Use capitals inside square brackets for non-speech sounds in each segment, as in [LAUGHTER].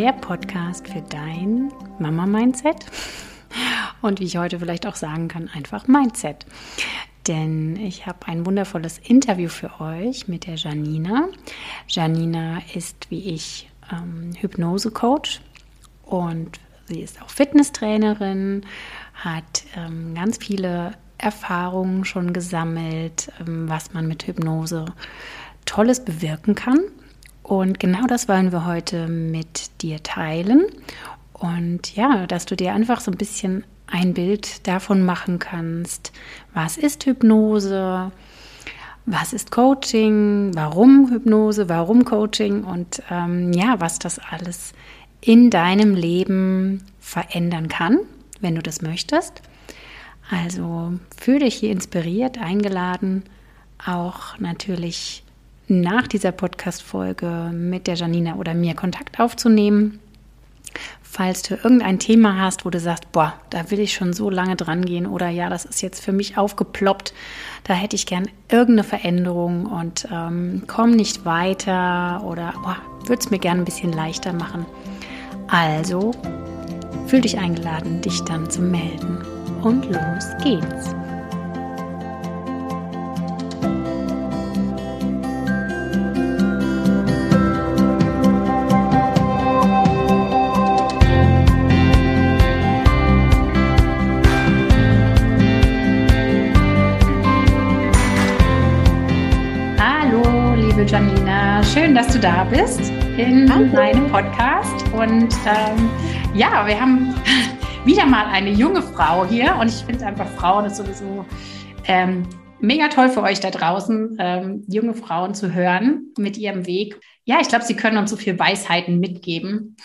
Der Podcast für dein Mama-Mindset und wie ich heute vielleicht auch sagen kann, einfach Mindset. Denn ich habe ein wundervolles Interview für euch mit der Janina. Janina ist wie ich ähm, Hypnose-Coach und sie ist auch Fitnesstrainerin, hat ähm, ganz viele Erfahrungen schon gesammelt, ähm, was man mit Hypnose Tolles bewirken kann. Und genau das wollen wir heute mit dir teilen. Und ja, dass du dir einfach so ein bisschen ein Bild davon machen kannst, was ist Hypnose, was ist Coaching, warum Hypnose, warum Coaching? Und ähm, ja, was das alles in deinem Leben verändern kann, wenn du das möchtest. Also fühle dich hier inspiriert, eingeladen, auch natürlich nach dieser Podcast-Folge mit der Janina oder mir Kontakt aufzunehmen. Falls du irgendein Thema hast, wo du sagst, boah, da will ich schon so lange dran gehen oder ja, das ist jetzt für mich aufgeploppt, da hätte ich gern irgendeine Veränderung und ähm, komm nicht weiter oder würde es mir gerne ein bisschen leichter machen. Also fühl dich eingeladen, dich dann zu melden und los geht's. Da bist in Hallo. meinem Podcast. Und ähm, ja, wir haben [LAUGHS] wieder mal eine junge Frau hier und ich finde einfach Frauen ist sowieso ähm, mega toll für euch da draußen, ähm, junge Frauen zu hören mit ihrem Weg. Ja, ich glaube, sie können uns so viel Weisheiten mitgeben,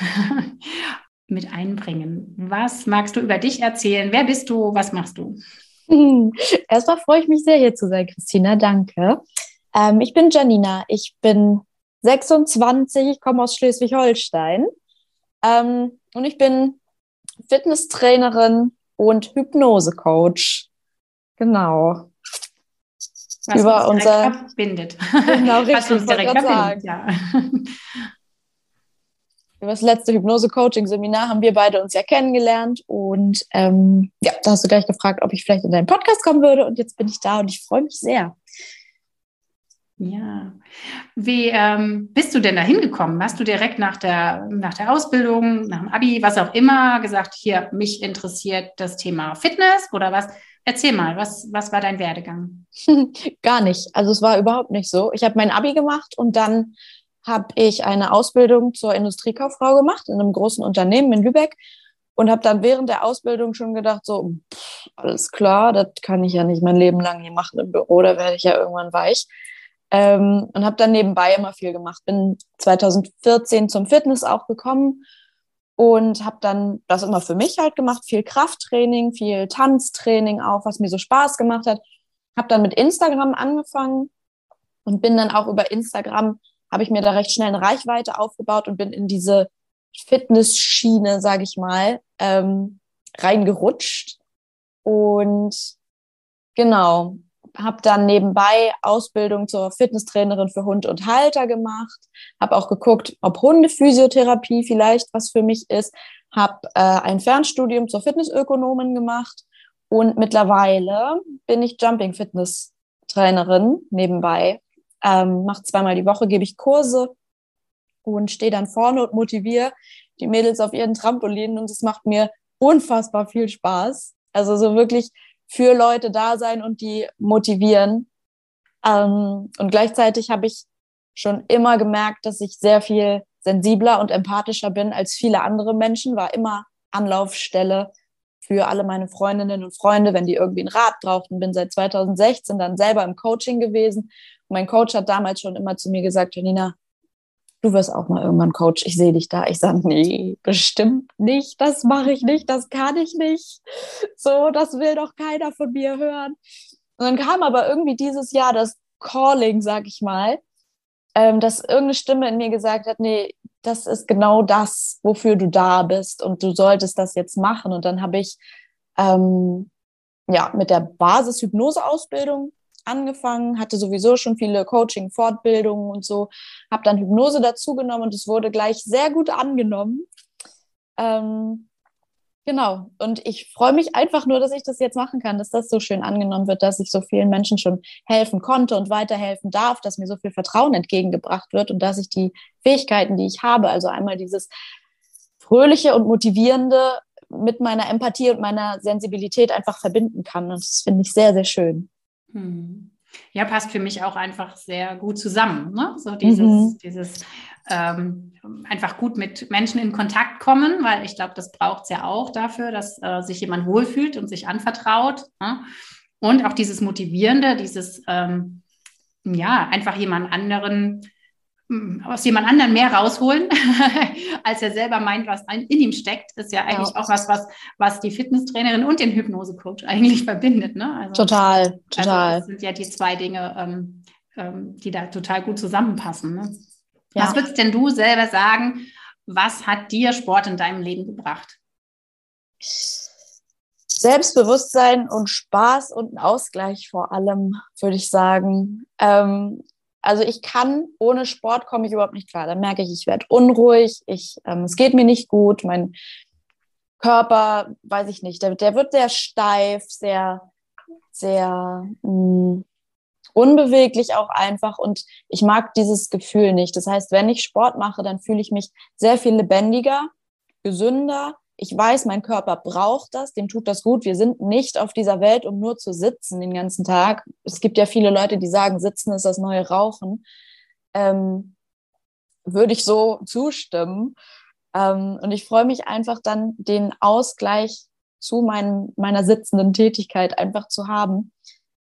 [LAUGHS] mit einbringen. Was magst du über dich erzählen? Wer bist du? Was machst du? [LAUGHS] Erstmal freue ich mich sehr, hier zu sein, Christina. Danke. Ähm, ich bin Janina. Ich bin 26, ich komme aus Schleswig-Holstein. Ähm, und ich bin Fitnesstrainerin und Hypnosecoach. Genau. Was über uns unser verbindet. [LAUGHS] Genau, richtig. Was uns direkt verbindet, ja. Über das letzte Hypnose-Coaching-Seminar haben wir beide uns ja kennengelernt und ähm, ja, da hast du gleich gefragt, ob ich vielleicht in deinen Podcast kommen würde und jetzt bin ich da und ich freue mich sehr. Ja. Wie ähm, bist du denn da hingekommen? Hast du direkt nach der, nach der Ausbildung, nach dem Abi, was auch immer, gesagt, hier, mich interessiert das Thema Fitness oder was? Erzähl mal, was, was war dein Werdegang? [LAUGHS] Gar nicht. Also es war überhaupt nicht so. Ich habe mein Abi gemacht und dann habe ich eine Ausbildung zur Industriekauffrau gemacht in einem großen Unternehmen in Lübeck und habe dann während der Ausbildung schon gedacht, so, pff, alles klar, das kann ich ja nicht mein Leben lang hier machen im Büro, da werde ich ja irgendwann weich. Ähm, und habe dann nebenbei immer viel gemacht. Bin 2014 zum Fitness auch gekommen und habe dann das immer für mich halt gemacht, viel Krafttraining, viel Tanztraining auch, was mir so Spaß gemacht hat. Habe dann mit Instagram angefangen und bin dann auch über Instagram, habe ich mir da recht schnell eine Reichweite aufgebaut und bin in diese Fitnessschiene, sage ich mal, ähm, reingerutscht. Und genau, habe dann nebenbei Ausbildung zur Fitnesstrainerin für Hund und Halter gemacht, habe auch geguckt, ob Hundephysiotherapie vielleicht was für mich ist, habe äh, ein Fernstudium zur Fitnessökonomin gemacht und mittlerweile bin ich Jumping Fitness Trainerin nebenbei. Ähm, mache zweimal die Woche, gebe ich Kurse und stehe dann vorne und motiviere die Mädels auf ihren Trampolinen und es macht mir unfassbar viel Spaß. Also so wirklich für Leute da sein und die motivieren. Ähm, und gleichzeitig habe ich schon immer gemerkt, dass ich sehr viel sensibler und empathischer bin als viele andere Menschen, war immer Anlaufstelle für alle meine Freundinnen und Freunde, wenn die irgendwie einen Rat brauchten. Bin seit 2016 dann selber im Coaching gewesen. Mein Coach hat damals schon immer zu mir gesagt, Janina, du wirst auch mal irgendwann Coach, ich sehe dich da. Ich sage, nee, bestimmt nicht, das mache ich nicht, das kann ich nicht. So, das will doch keiner von mir hören. Und dann kam aber irgendwie dieses Jahr das Calling, sag ich mal, ähm, dass irgendeine Stimme in mir gesagt hat, nee, das ist genau das, wofür du da bist und du solltest das jetzt machen. Und dann habe ich ähm, ja mit der Basis-Hypnose-Ausbildung angefangen, hatte sowieso schon viele Coaching, Fortbildungen und so, habe dann Hypnose dazugenommen und es wurde gleich sehr gut angenommen. Ähm, genau. Und ich freue mich einfach nur, dass ich das jetzt machen kann, dass das so schön angenommen wird, dass ich so vielen Menschen schon helfen konnte und weiterhelfen darf, dass mir so viel Vertrauen entgegengebracht wird und dass ich die Fähigkeiten, die ich habe, also einmal dieses fröhliche und motivierende mit meiner Empathie und meiner Sensibilität einfach verbinden kann. Und das finde ich sehr, sehr schön. Hm. Ja, passt für mich auch einfach sehr gut zusammen. Ne? So dieses, mhm. dieses ähm, einfach gut mit Menschen in Kontakt kommen, weil ich glaube, das braucht es ja auch dafür, dass äh, sich jemand wohlfühlt und sich anvertraut. Ne? Und auch dieses Motivierende, dieses ähm, ja, einfach jemand anderen aus jemand anderem mehr rausholen, [LAUGHS] als er selber meint, was in ihm steckt, ist ja eigentlich ja. auch was, was, was die Fitnesstrainerin und den Hypnosecoach eigentlich verbindet. Ne? Also, total, total. Also das sind ja die zwei Dinge, ähm, ähm, die da total gut zusammenpassen. Ne? Ja. Was würdest denn du selber sagen, was hat dir Sport in deinem Leben gebracht? Selbstbewusstsein und Spaß und ein Ausgleich vor allem, würde ich sagen. Ähm, also ich kann, ohne Sport komme ich überhaupt nicht klar. Da merke ich, ich werde unruhig, ich, ähm, es geht mir nicht gut, mein Körper, weiß ich nicht, der, der wird sehr steif, sehr, sehr mh, mm, unbeweglich auch einfach und ich mag dieses Gefühl nicht. Das heißt, wenn ich Sport mache, dann fühle ich mich sehr viel lebendiger, gesünder ich weiß, mein Körper braucht das, dem tut das gut. Wir sind nicht auf dieser Welt, um nur zu sitzen den ganzen Tag. Es gibt ja viele Leute, die sagen, Sitzen ist das neue Rauchen. Ähm, würde ich so zustimmen. Ähm, und ich freue mich einfach dann, den Ausgleich zu mein, meiner sitzenden Tätigkeit einfach zu haben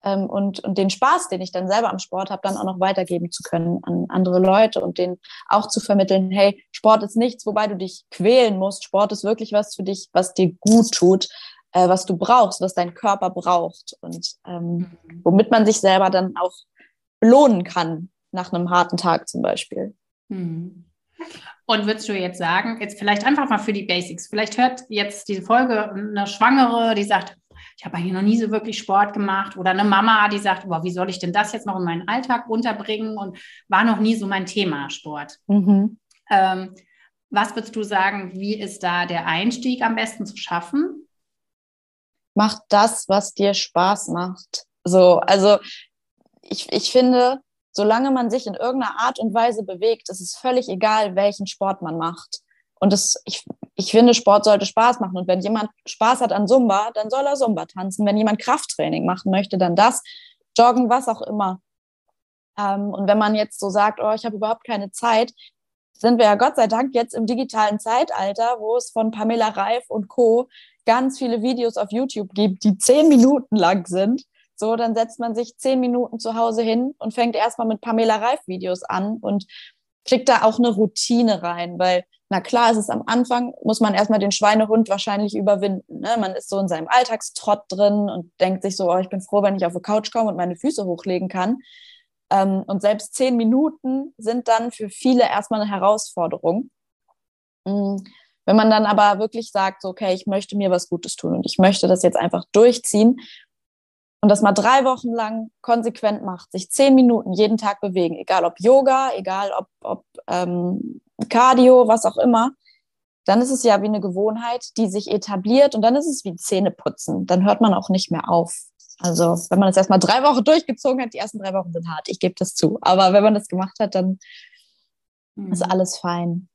ähm, und, und den Spaß, den ich dann selber am Sport habe, dann auch noch weitergeben zu können an andere Leute und denen auch zu vermitteln, hey, Sport ist nichts, wobei du dich quälen musst. Sport ist wirklich was für dich, was dir gut tut, äh, was du brauchst, was dein Körper braucht und ähm, mhm. womit man sich selber dann auch belohnen kann nach einem harten Tag zum Beispiel. Mhm. Und würdest du jetzt sagen, jetzt vielleicht einfach mal für die Basics, vielleicht hört jetzt diese Folge eine Schwangere, die sagt, ich habe eigentlich noch nie so wirklich Sport gemacht oder eine Mama, die sagt, boah, wie soll ich denn das jetzt noch in meinen Alltag unterbringen und war noch nie so mein Thema Sport. Mhm. Ähm, was würdest du sagen, wie ist da der Einstieg am besten zu schaffen? Mach das, was dir Spaß macht. So, also ich, ich finde, solange man sich in irgendeiner Art und Weise bewegt, ist es völlig egal, welchen Sport man macht. Und das, ich, ich finde, Sport sollte Spaß machen. Und wenn jemand Spaß hat an Zumba, dann soll er Zumba tanzen. Wenn jemand Krafttraining machen möchte, dann das, joggen, was auch immer. Ähm, und wenn man jetzt so sagt, oh, ich habe überhaupt keine Zeit, sind wir ja Gott sei Dank jetzt im digitalen Zeitalter, wo es von Pamela Reif und Co. ganz viele Videos auf YouTube gibt, die zehn Minuten lang sind. So, dann setzt man sich zehn Minuten zu Hause hin und fängt erstmal mit Pamela Reif Videos an und kriegt da auch eine Routine rein, weil na klar, es ist am Anfang, muss man erstmal den Schweinehund wahrscheinlich überwinden. Ne? Man ist so in seinem Alltagstrott drin und denkt sich so, oh, ich bin froh, wenn ich auf die Couch komme und meine Füße hochlegen kann. Ähm, und selbst zehn Minuten sind dann für viele erstmal eine Herausforderung. Mhm. Wenn man dann aber wirklich sagt, so, okay, ich möchte mir was Gutes tun und ich möchte das jetzt einfach durchziehen und das mal drei Wochen lang konsequent macht, sich zehn Minuten jeden Tag bewegen, egal ob Yoga, egal ob, ob ähm, Cardio, was auch immer, dann ist es ja wie eine Gewohnheit, die sich etabliert und dann ist es wie Zähneputzen. Dann hört man auch nicht mehr auf. Also wenn man das erstmal drei Wochen [LAUGHS] durchgezogen hat, die ersten drei Wochen sind hart, ich gebe das zu. Aber wenn man das gemacht hat, dann mhm. ist alles fein.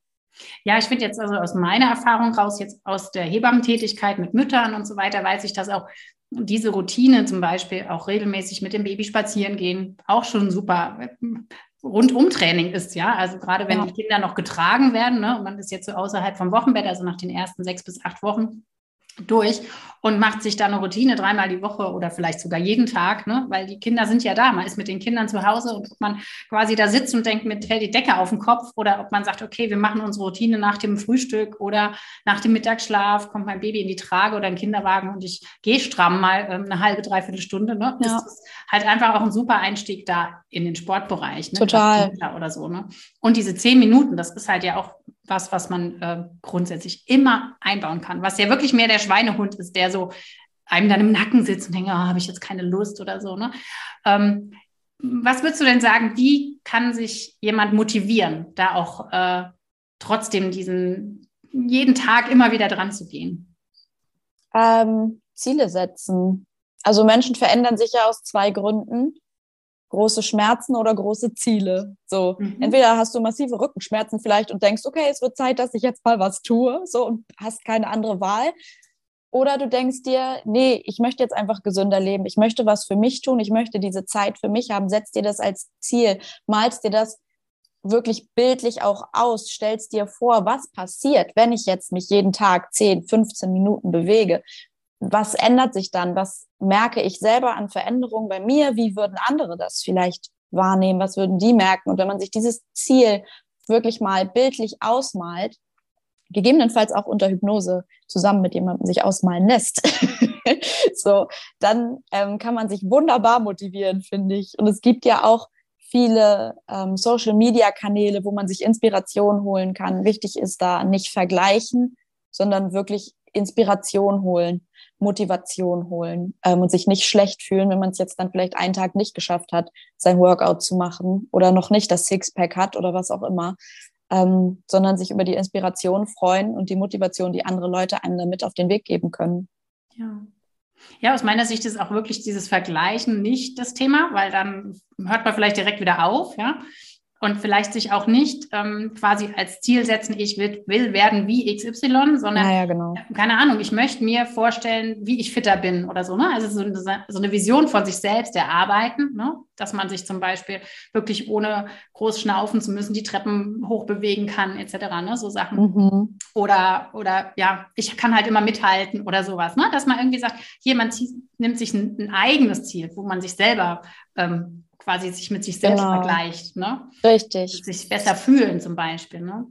Ja, ich finde jetzt also aus meiner Erfahrung raus, jetzt aus der Hebammentätigkeit mit Müttern und so weiter, weiß ich, dass auch diese Routine zum Beispiel auch regelmäßig mit dem Baby spazieren gehen, auch schon super Rundumtraining ist, ja. Also gerade wenn ja. die Kinder noch getragen werden, ne, und man ist jetzt so außerhalb vom Wochenbett, also nach den ersten sechs bis acht Wochen, durch und macht sich da eine Routine dreimal die Woche oder vielleicht sogar jeden Tag, ne? weil die Kinder sind ja da. Man ist mit den Kindern zu Hause und ob man quasi da sitzt und denkt, mir fällt die Decke auf den Kopf oder ob man sagt, okay, wir machen unsere Routine nach dem Frühstück oder nach dem Mittagsschlaf, kommt mein Baby in die Trage oder in den Kinderwagen und ich gehe stramm mal ähm, eine halbe, dreiviertel Stunde. Ne? Ja. Das ist halt einfach auch ein super Einstieg da in den Sportbereich. Ne? Total. Oder so. Ne? Und diese zehn Minuten, das ist halt ja auch was, was man äh, grundsätzlich immer einbauen kann. Was ja wirklich mehr der Schweinehund ist, der so einem dann im Nacken sitzt und denkt, oh, habe ich jetzt keine Lust oder so. Ne? Ähm, was würdest du denn sagen, wie kann sich jemand motivieren, da auch äh, trotzdem diesen jeden Tag immer wieder dran zu gehen? Ähm, Ziele setzen. Also Menschen verändern sich ja aus zwei Gründen. Große Schmerzen oder große Ziele. So, mhm. entweder hast du massive Rückenschmerzen vielleicht und denkst, okay, es wird Zeit, dass ich jetzt mal was tue, so und hast keine andere Wahl. Oder du denkst dir, nee, ich möchte jetzt einfach gesünder leben. Ich möchte was für mich tun. Ich möchte diese Zeit für mich haben. Setz dir das als Ziel. Malst dir das wirklich bildlich auch aus. Stellst dir vor, was passiert, wenn ich jetzt mich jeden Tag 10, 15 Minuten bewege. Was ändert sich dann? Was merke ich selber an Veränderungen bei mir? Wie würden andere das vielleicht wahrnehmen? Was würden die merken? Und wenn man sich dieses Ziel wirklich mal bildlich ausmalt, gegebenenfalls auch unter Hypnose zusammen mit jemandem sich ausmalen lässt, [LAUGHS] so, dann ähm, kann man sich wunderbar motivieren, finde ich. Und es gibt ja auch viele ähm, Social-Media-Kanäle, wo man sich Inspiration holen kann. Wichtig ist da nicht vergleichen, sondern wirklich Inspiration holen, Motivation holen ähm, und sich nicht schlecht fühlen, wenn man es jetzt dann vielleicht einen Tag nicht geschafft hat, sein Workout zu machen oder noch nicht das Sixpack hat oder was auch immer ähm, sondern sich über die Inspiration freuen und die Motivation, die andere Leute einem damit auf den Weg geben können. Ja. Ja, aus meiner Sicht ist auch wirklich dieses Vergleichen nicht das Thema, weil dann hört man vielleicht direkt wieder auf, ja und vielleicht sich auch nicht ähm, quasi als Ziel setzen, ich will, will werden wie XY, sondern, ja, genau. keine Ahnung, ich möchte mir vorstellen, wie ich fitter bin oder so. Ne? Also so, so eine Vision von sich selbst erarbeiten, ne? dass man sich zum Beispiel wirklich ohne groß schnaufen zu müssen die Treppen hochbewegen kann, etc. Ne? So Sachen. Mhm. Oder, oder ja, ich kann halt immer mithalten oder sowas. Ne? Dass man irgendwie sagt, hier, man zieht, nimmt sich ein, ein eigenes Ziel, wo man sich selber ähm, quasi sich mit sich selbst genau. vergleicht. Ne? Richtig. Sich besser fühlen zum Beispiel. Ne?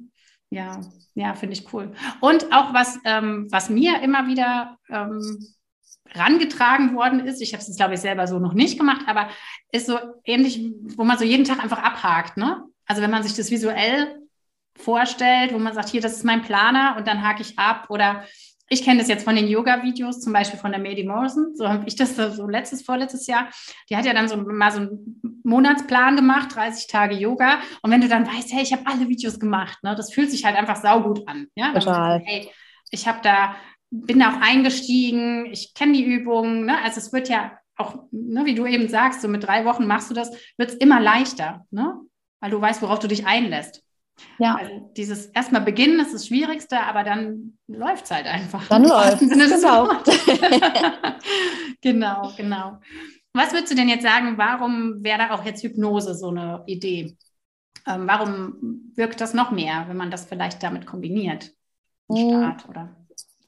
Ja, ja, finde ich cool. Und auch was, ähm, was mir immer wieder ähm, rangetragen worden ist, ich habe es glaube ich selber so noch nicht gemacht, aber ist so ähnlich, wo man so jeden Tag einfach abhakt. Ne? Also wenn man sich das visuell vorstellt, wo man sagt, hier, das ist mein Planer und dann hake ich ab oder ich kenne das jetzt von den Yoga-Videos, zum Beispiel von der Mady Morrison. So habe ich das so letztes, vorletztes Jahr. Die hat ja dann so mal so einen Monatsplan gemacht, 30 Tage Yoga. Und wenn du dann weißt, hey, ich habe alle Videos gemacht, ne, das fühlt sich halt einfach saugut an. Ja? Total. Hey, ich habe da, bin da auch eingestiegen, ich kenne die Übungen. Ne? Also es wird ja auch, ne, wie du eben sagst, so mit drei Wochen machst du das, wird es immer leichter, ne? weil du weißt, worauf du dich einlässt. Ja. Also dieses erstmal beginnen ist das Schwierigste, aber dann läuft es halt einfach. Dann läuft es. Genau. [LAUGHS] genau, genau. Was würdest du denn jetzt sagen, warum wäre da auch jetzt Hypnose so eine Idee? Ähm, warum wirkt das noch mehr, wenn man das vielleicht damit kombiniert? Hm. Start, oder?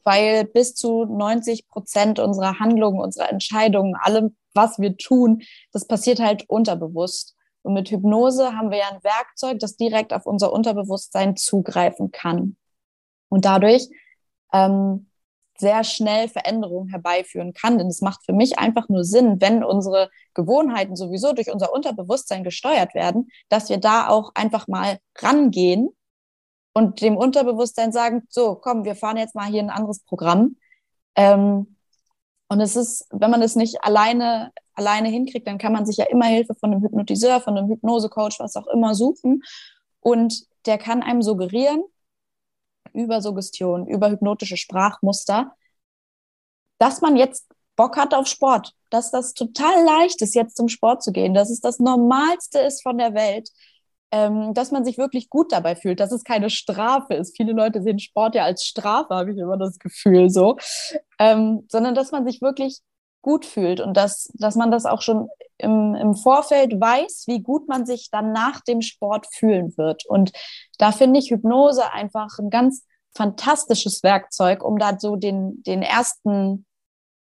Weil bis zu 90 Prozent unserer Handlungen, unserer Entscheidungen, allem, was wir tun, das passiert halt unterbewusst. Und mit Hypnose haben wir ja ein Werkzeug, das direkt auf unser Unterbewusstsein zugreifen kann und dadurch ähm, sehr schnell Veränderungen herbeiführen kann. Denn es macht für mich einfach nur Sinn, wenn unsere Gewohnheiten sowieso durch unser Unterbewusstsein gesteuert werden, dass wir da auch einfach mal rangehen und dem Unterbewusstsein sagen, so, komm, wir fahren jetzt mal hier ein anderes Programm. Ähm, und es ist, wenn man es nicht alleine alleine hinkriegt, dann kann man sich ja immer Hilfe von einem Hypnotiseur, von einem Hypnosecoach, was auch immer suchen. Und der kann einem suggerieren, über Suggestion, über hypnotische Sprachmuster, dass man jetzt Bock hat auf Sport, dass das total leicht ist, jetzt zum Sport zu gehen, dass es das Normalste ist von der Welt, ähm, dass man sich wirklich gut dabei fühlt, dass es keine Strafe ist. Viele Leute sehen Sport ja als Strafe, habe ich immer das Gefühl so, ähm, sondern dass man sich wirklich gut fühlt und dass, dass man das auch schon im, im Vorfeld weiß, wie gut man sich dann nach dem Sport fühlen wird. Und da finde ich Hypnose einfach ein ganz fantastisches Werkzeug, um da so den, den ersten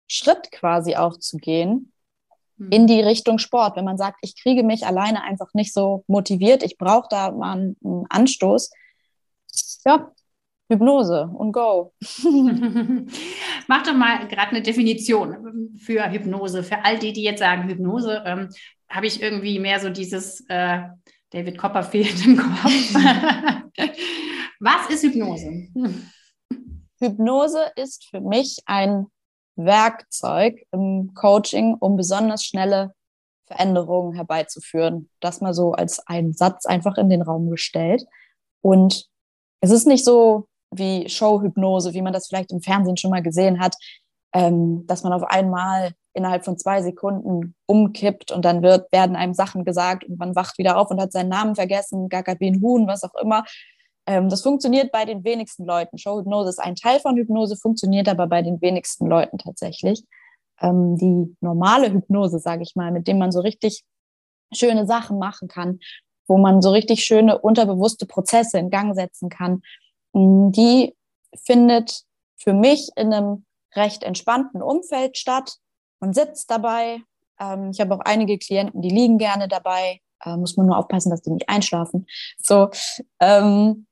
Schritt quasi auch zu gehen hm. in die Richtung Sport. Wenn man sagt, ich kriege mich alleine einfach nicht so motiviert, ich brauche da mal einen Anstoß. Ja, Hypnose und go. [LAUGHS] Mach doch mal gerade eine Definition für Hypnose. Für all die, die jetzt sagen, Hypnose, ähm, habe ich irgendwie mehr so dieses äh, David Copperfield im Kopf. [LAUGHS] Was ist Hypnose? [LAUGHS] Hypnose ist für mich ein Werkzeug im Coaching, um besonders schnelle Veränderungen herbeizuführen. Das mal so als einen Satz einfach in den Raum gestellt. Und es ist nicht so wie Showhypnose, wie man das vielleicht im Fernsehen schon mal gesehen hat, ähm, dass man auf einmal innerhalb von zwei Sekunden umkippt und dann wird, werden einem Sachen gesagt und man wacht wieder auf und hat seinen Namen vergessen, gackert wie ein Huhn, was auch immer. Ähm, das funktioniert bei den wenigsten Leuten. Showhypnose ist ein Teil von Hypnose, funktioniert aber bei den wenigsten Leuten tatsächlich. Ähm, die normale Hypnose, sage ich mal, mit dem man so richtig schöne Sachen machen kann, wo man so richtig schöne unterbewusste Prozesse in Gang setzen kann, die findet für mich in einem recht entspannten Umfeld statt. Man sitzt dabei. Ähm, ich habe auch einige Klienten, die liegen gerne dabei. Äh, muss man nur aufpassen, dass die nicht einschlafen. So, ähm,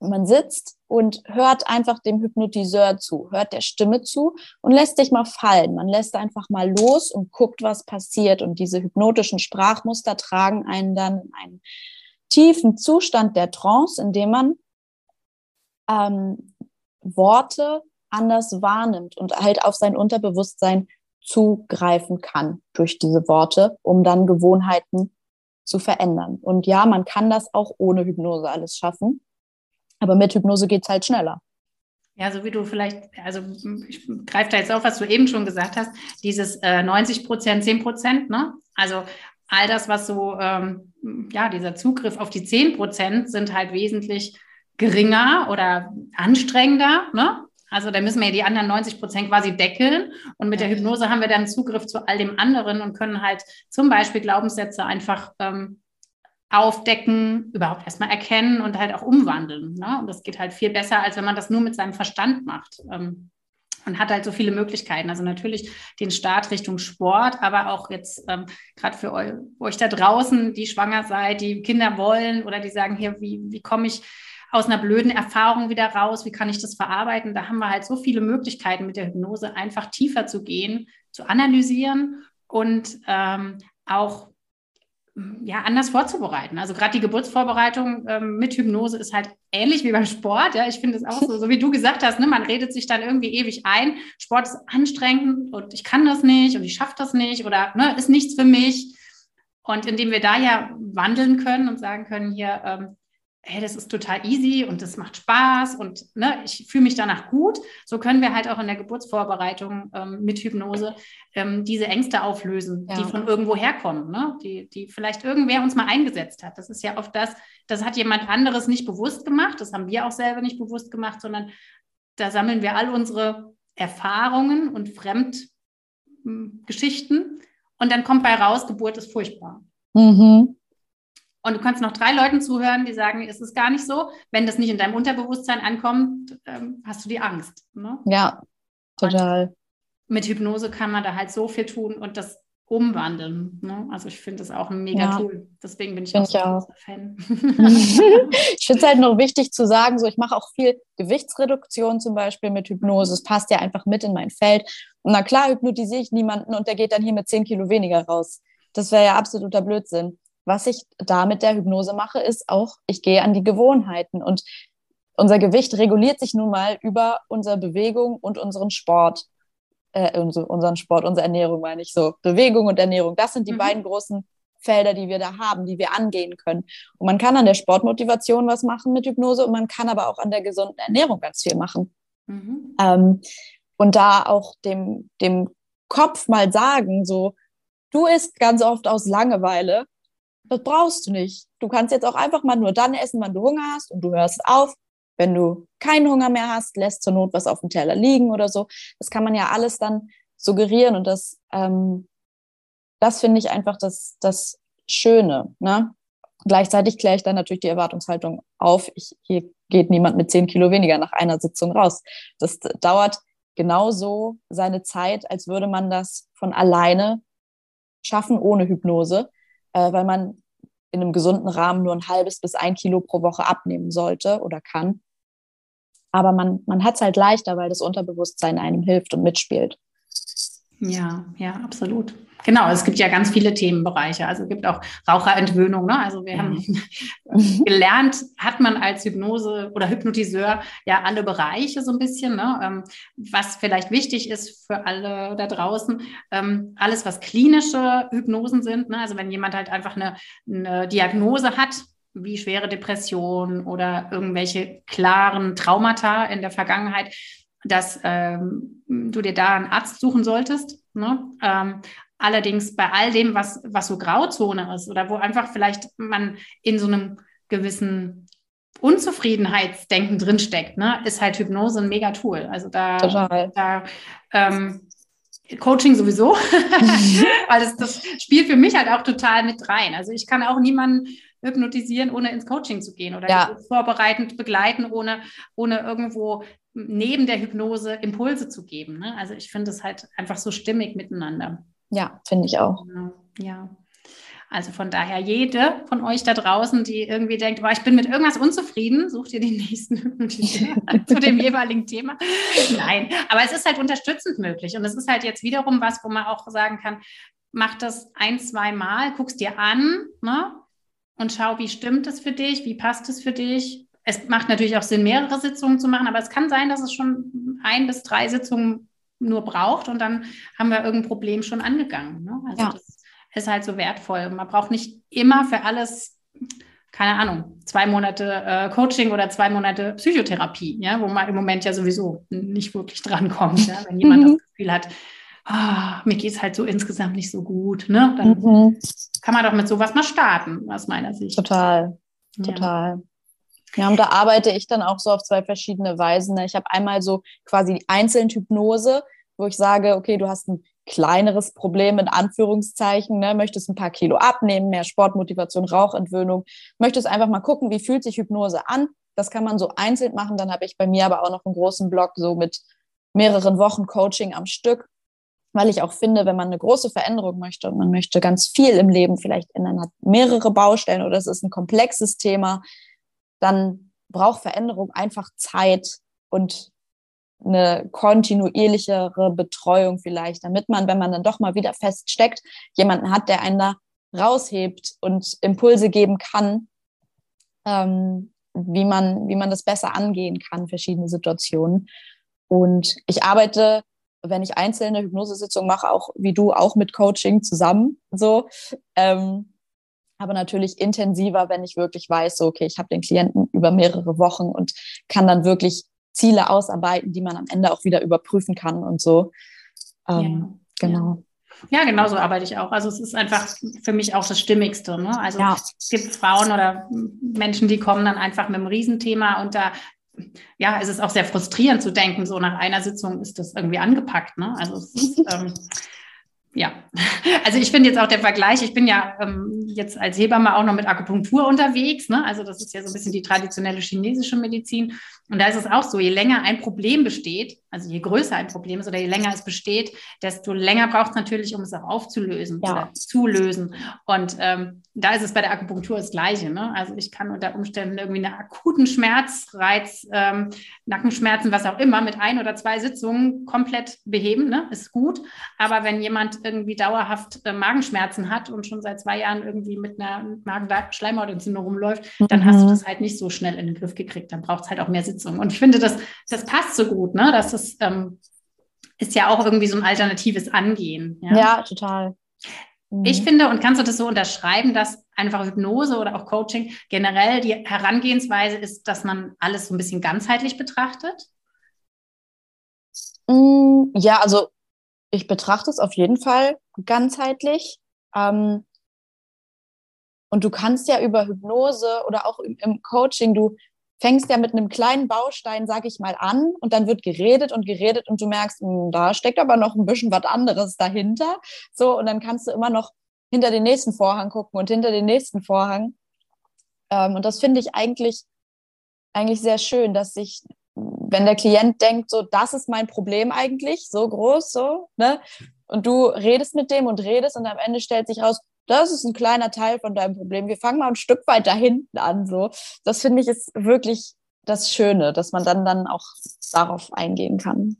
man sitzt und hört einfach dem Hypnotiseur zu, hört der Stimme zu und lässt sich mal fallen. Man lässt einfach mal los und guckt, was passiert. Und diese hypnotischen Sprachmuster tragen einen dann in einen tiefen Zustand der Trance, in dem man ähm, Worte anders wahrnimmt und halt auf sein Unterbewusstsein zugreifen kann durch diese Worte, um dann Gewohnheiten zu verändern. Und ja, man kann das auch ohne Hypnose alles schaffen, aber mit Hypnose geht es halt schneller. Ja, so wie du vielleicht, also ich greife da jetzt auf, was du eben schon gesagt hast, dieses äh, 90 Prozent, 10 Prozent, ne? Also all das, was so, ähm, ja, dieser Zugriff auf die 10 Prozent sind halt wesentlich geringer oder anstrengender, ne? Also da müssen wir ja die anderen 90 Prozent quasi deckeln. Und mit der Hypnose haben wir dann Zugriff zu all dem anderen und können halt zum Beispiel Glaubenssätze einfach ähm, aufdecken, überhaupt erstmal erkennen und halt auch umwandeln. Ne? Und das geht halt viel besser, als wenn man das nur mit seinem Verstand macht. Ähm, und hat halt so viele Möglichkeiten. Also natürlich den Start Richtung Sport, aber auch jetzt ähm, gerade für euch, euch da draußen, die schwanger seid, die Kinder wollen oder die sagen, hier, wie, wie komme ich aus einer blöden Erfahrung wieder raus, wie kann ich das verarbeiten. Da haben wir halt so viele Möglichkeiten mit der Hypnose einfach tiefer zu gehen, zu analysieren und ähm, auch ja, anders vorzubereiten. Also gerade die Geburtsvorbereitung ähm, mit Hypnose ist halt ähnlich wie beim Sport. Ja, ich finde es auch so, so wie du gesagt hast, ne, man redet sich dann irgendwie ewig ein. Sport ist anstrengend und ich kann das nicht und ich schaffe das nicht oder ne, ist nichts für mich. Und indem wir da ja wandeln können und sagen können, hier, ähm, hey, das ist total easy und das macht Spaß und ne, ich fühle mich danach gut. So können wir halt auch in der Geburtsvorbereitung ähm, mit Hypnose ähm, diese Ängste auflösen, ja. die von irgendwo herkommen, ne? die, die vielleicht irgendwer uns mal eingesetzt hat. Das ist ja oft das, das hat jemand anderes nicht bewusst gemacht, das haben wir auch selber nicht bewusst gemacht, sondern da sammeln wir all unsere Erfahrungen und Fremdgeschichten und dann kommt bei raus, Geburt ist furchtbar. Mhm. Und du kannst noch drei Leuten zuhören, die sagen, es ist gar nicht so. Wenn das nicht in deinem Unterbewusstsein ankommt, ähm, hast du die Angst. Ne? Ja, total. Und mit Hypnose kann man da halt so viel tun und das umwandeln. Ne? Also ich finde das auch ein mega ja. Deswegen bin ich find auch, ich auch. Fan. [LAUGHS] ich finde es halt noch wichtig zu sagen, so ich mache auch viel Gewichtsreduktion zum Beispiel mit Hypnose. Es passt ja einfach mit in mein Feld. Und na klar hypnotisiere ich niemanden und der geht dann hier mit 10 Kilo weniger raus. Das wäre ja absoluter Blödsinn was ich da mit der Hypnose mache, ist auch, ich gehe an die Gewohnheiten und unser Gewicht reguliert sich nun mal über unsere Bewegung und unseren Sport, äh, unseren Sport, unsere Ernährung meine ich so. Bewegung und Ernährung, das sind die mhm. beiden großen Felder, die wir da haben, die wir angehen können. Und man kann an der Sportmotivation was machen mit Hypnose und man kann aber auch an der gesunden Ernährung ganz viel machen. Mhm. Ähm, und da auch dem, dem Kopf mal sagen, so, du isst ganz oft aus Langeweile das brauchst du nicht. Du kannst jetzt auch einfach mal nur dann essen, wann du Hunger hast und du hörst auf. Wenn du keinen Hunger mehr hast, lässt zur Not was auf dem Teller liegen oder so. Das kann man ja alles dann suggerieren und das, ähm, das finde ich einfach das, das Schöne. Ne? Gleichzeitig kläre ich dann natürlich die Erwartungshaltung auf. Ich, hier geht niemand mit zehn Kilo weniger nach einer Sitzung raus. Das dauert genauso seine Zeit, als würde man das von alleine schaffen ohne Hypnose äh, weil man in einem gesunden Rahmen nur ein halbes bis ein Kilo pro Woche abnehmen sollte oder kann. Aber man, man hat es halt leichter, weil das Unterbewusstsein einem hilft und mitspielt. Ja, ja, absolut. Genau, es gibt ja ganz viele Themenbereiche. Also es gibt auch Raucherentwöhnung. Ne? Also wir haben [LAUGHS] gelernt, hat man als Hypnose oder Hypnotiseur ja alle Bereiche so ein bisschen. Ne? Ähm, was vielleicht wichtig ist für alle da draußen, ähm, alles, was klinische Hypnosen sind. Ne? Also wenn jemand halt einfach eine, eine Diagnose hat, wie schwere Depression oder irgendwelche klaren Traumata in der Vergangenheit, dass ähm, du dir da einen Arzt suchen solltest. Ne? Ähm, allerdings bei all dem, was, was so Grauzone ist oder wo einfach vielleicht man in so einem gewissen Unzufriedenheitsdenken drinsteckt, ne, ist halt Hypnose ein mega Tool. Also da, Total. da ähm, Coaching sowieso, [LAUGHS] weil das, das spielt für mich halt auch total mit rein. Also ich kann auch niemanden hypnotisieren, ohne ins Coaching zu gehen oder ja. vorbereitend begleiten, ohne, ohne irgendwo neben der Hypnose Impulse zu geben. Ne? Also ich finde es halt einfach so stimmig miteinander. Ja, finde ich auch. Ja. Also von daher, jede von euch da draußen, die irgendwie denkt, boah, ich bin mit irgendwas unzufrieden, sucht ihr den nächsten [LAUGHS] Hypnotiseur [LAUGHS] zu dem jeweiligen Thema. Nein, aber es ist halt unterstützend möglich. Und es ist halt jetzt wiederum was, wo man auch sagen kann, mach das ein, zwei Mal, guckst dir an ne? und schau, wie stimmt es für dich, wie passt es für dich. Es macht natürlich auch Sinn, mehrere Sitzungen zu machen, aber es kann sein, dass es schon ein bis drei Sitzungen nur braucht und dann haben wir irgendein Problem schon angegangen. Ne? Also ja. das ist halt so wertvoll. Man braucht nicht immer für alles, keine Ahnung, zwei Monate äh, Coaching oder zwei Monate Psychotherapie, ja, wo man im Moment ja sowieso nicht wirklich drankommt. Ja? Wenn jemand mhm. das Gefühl hat, oh, mir geht es halt so insgesamt nicht so gut, ne? dann mhm. kann man doch mit sowas mal starten, aus meiner Sicht. Total, total. Ja, und da arbeite ich dann auch so auf zwei verschiedene Weisen. Ne? Ich habe einmal so quasi die Einzelhypnose, wo ich sage, okay, du hast ein kleineres Problem in Anführungszeichen, ne? möchtest ein paar Kilo abnehmen, mehr Sportmotivation, Rauchentwöhnung, möchtest einfach mal gucken, wie fühlt sich Hypnose an. Das kann man so einzeln machen. Dann habe ich bei mir aber auch noch einen großen Block so mit mehreren Wochen Coaching am Stück, weil ich auch finde, wenn man eine große Veränderung möchte und man möchte ganz viel im Leben vielleicht ändern, hat mehrere Baustellen oder es ist ein komplexes Thema, dann braucht Veränderung einfach Zeit und eine kontinuierlichere Betreuung vielleicht, damit man, wenn man dann doch mal wieder feststeckt, jemanden hat, der einen da raushebt und Impulse geben kann, ähm, wie, man, wie man das besser angehen kann, verschiedene Situationen. Und ich arbeite, wenn ich einzelne Hypnosesitzungen mache, auch wie du, auch mit Coaching zusammen. So, ähm, aber natürlich intensiver, wenn ich wirklich weiß, so, okay, ich habe den Klienten über mehrere Wochen und kann dann wirklich Ziele ausarbeiten, die man am Ende auch wieder überprüfen kann und so. Ähm, ja, genau. Ja. ja. genau so arbeite ich auch. Also es ist einfach für mich auch das Stimmigste. Ne? Also ja. es gibt Frauen oder Menschen, die kommen dann einfach mit einem Riesenthema und da ja, es ist auch sehr frustrierend zu denken, so nach einer Sitzung ist das irgendwie angepackt. Ne? Also es ist, ähm, ja, [LAUGHS] also ich finde jetzt auch der Vergleich, ich bin ja ähm, jetzt als Hebamme auch noch mit Akupunktur unterwegs, ne? also das ist ja so ein bisschen die traditionelle chinesische Medizin und da ist es auch so, je länger ein Problem besteht, also je größer ein Problem ist oder je länger es besteht, desto länger braucht es natürlich, um es auch aufzulösen ja. oder zu lösen. Und ähm, da ist es bei der Akupunktur das Gleiche. Ne? Also ich kann unter Umständen irgendwie einen akuten Schmerzreiz, ähm, Nackenschmerzen, was auch immer, mit ein oder zwei Sitzungen komplett beheben. Ne? Ist gut. Aber wenn jemand irgendwie dauerhaft äh, Magenschmerzen hat und schon seit zwei Jahren irgendwie mit einer Magen-Schleimhautentzündung rumläuft, dann mhm. hast du das halt nicht so schnell in den Griff gekriegt. Dann braucht es halt auch mehr Sitzungen. Sitzung. Und ich finde, das, das passt so gut, ne? Das ist, ähm, ist ja auch irgendwie so ein alternatives Angehen. Ja, ja total. Mhm. Ich finde, und kannst du das so unterschreiben, dass einfach Hypnose oder auch Coaching generell die Herangehensweise ist, dass man alles so ein bisschen ganzheitlich betrachtet? Mm, ja, also ich betrachte es auf jeden Fall ganzheitlich. Ähm, und du kannst ja über Hypnose oder auch im, im Coaching, du fängst ja mit einem kleinen Baustein, sag ich mal, an und dann wird geredet und geredet und du merkst, mh, hm, da steckt aber noch ein bisschen was anderes dahinter. So, und dann kannst du immer noch hinter den nächsten Vorhang gucken und hinter den nächsten Vorhang. Ähm, und das finde ich eigentlich, eigentlich sehr schön, dass sich, wenn der Klient denkt, so, das ist mein Problem eigentlich, so groß, so, ne? Und du redest mit dem und redest und am Ende stellt sich raus, das ist ein kleiner Teil von deinem Problem. Wir fangen mal ein Stück weit da hinten an. So, das finde ich ist wirklich das Schöne, dass man dann dann auch darauf eingehen kann.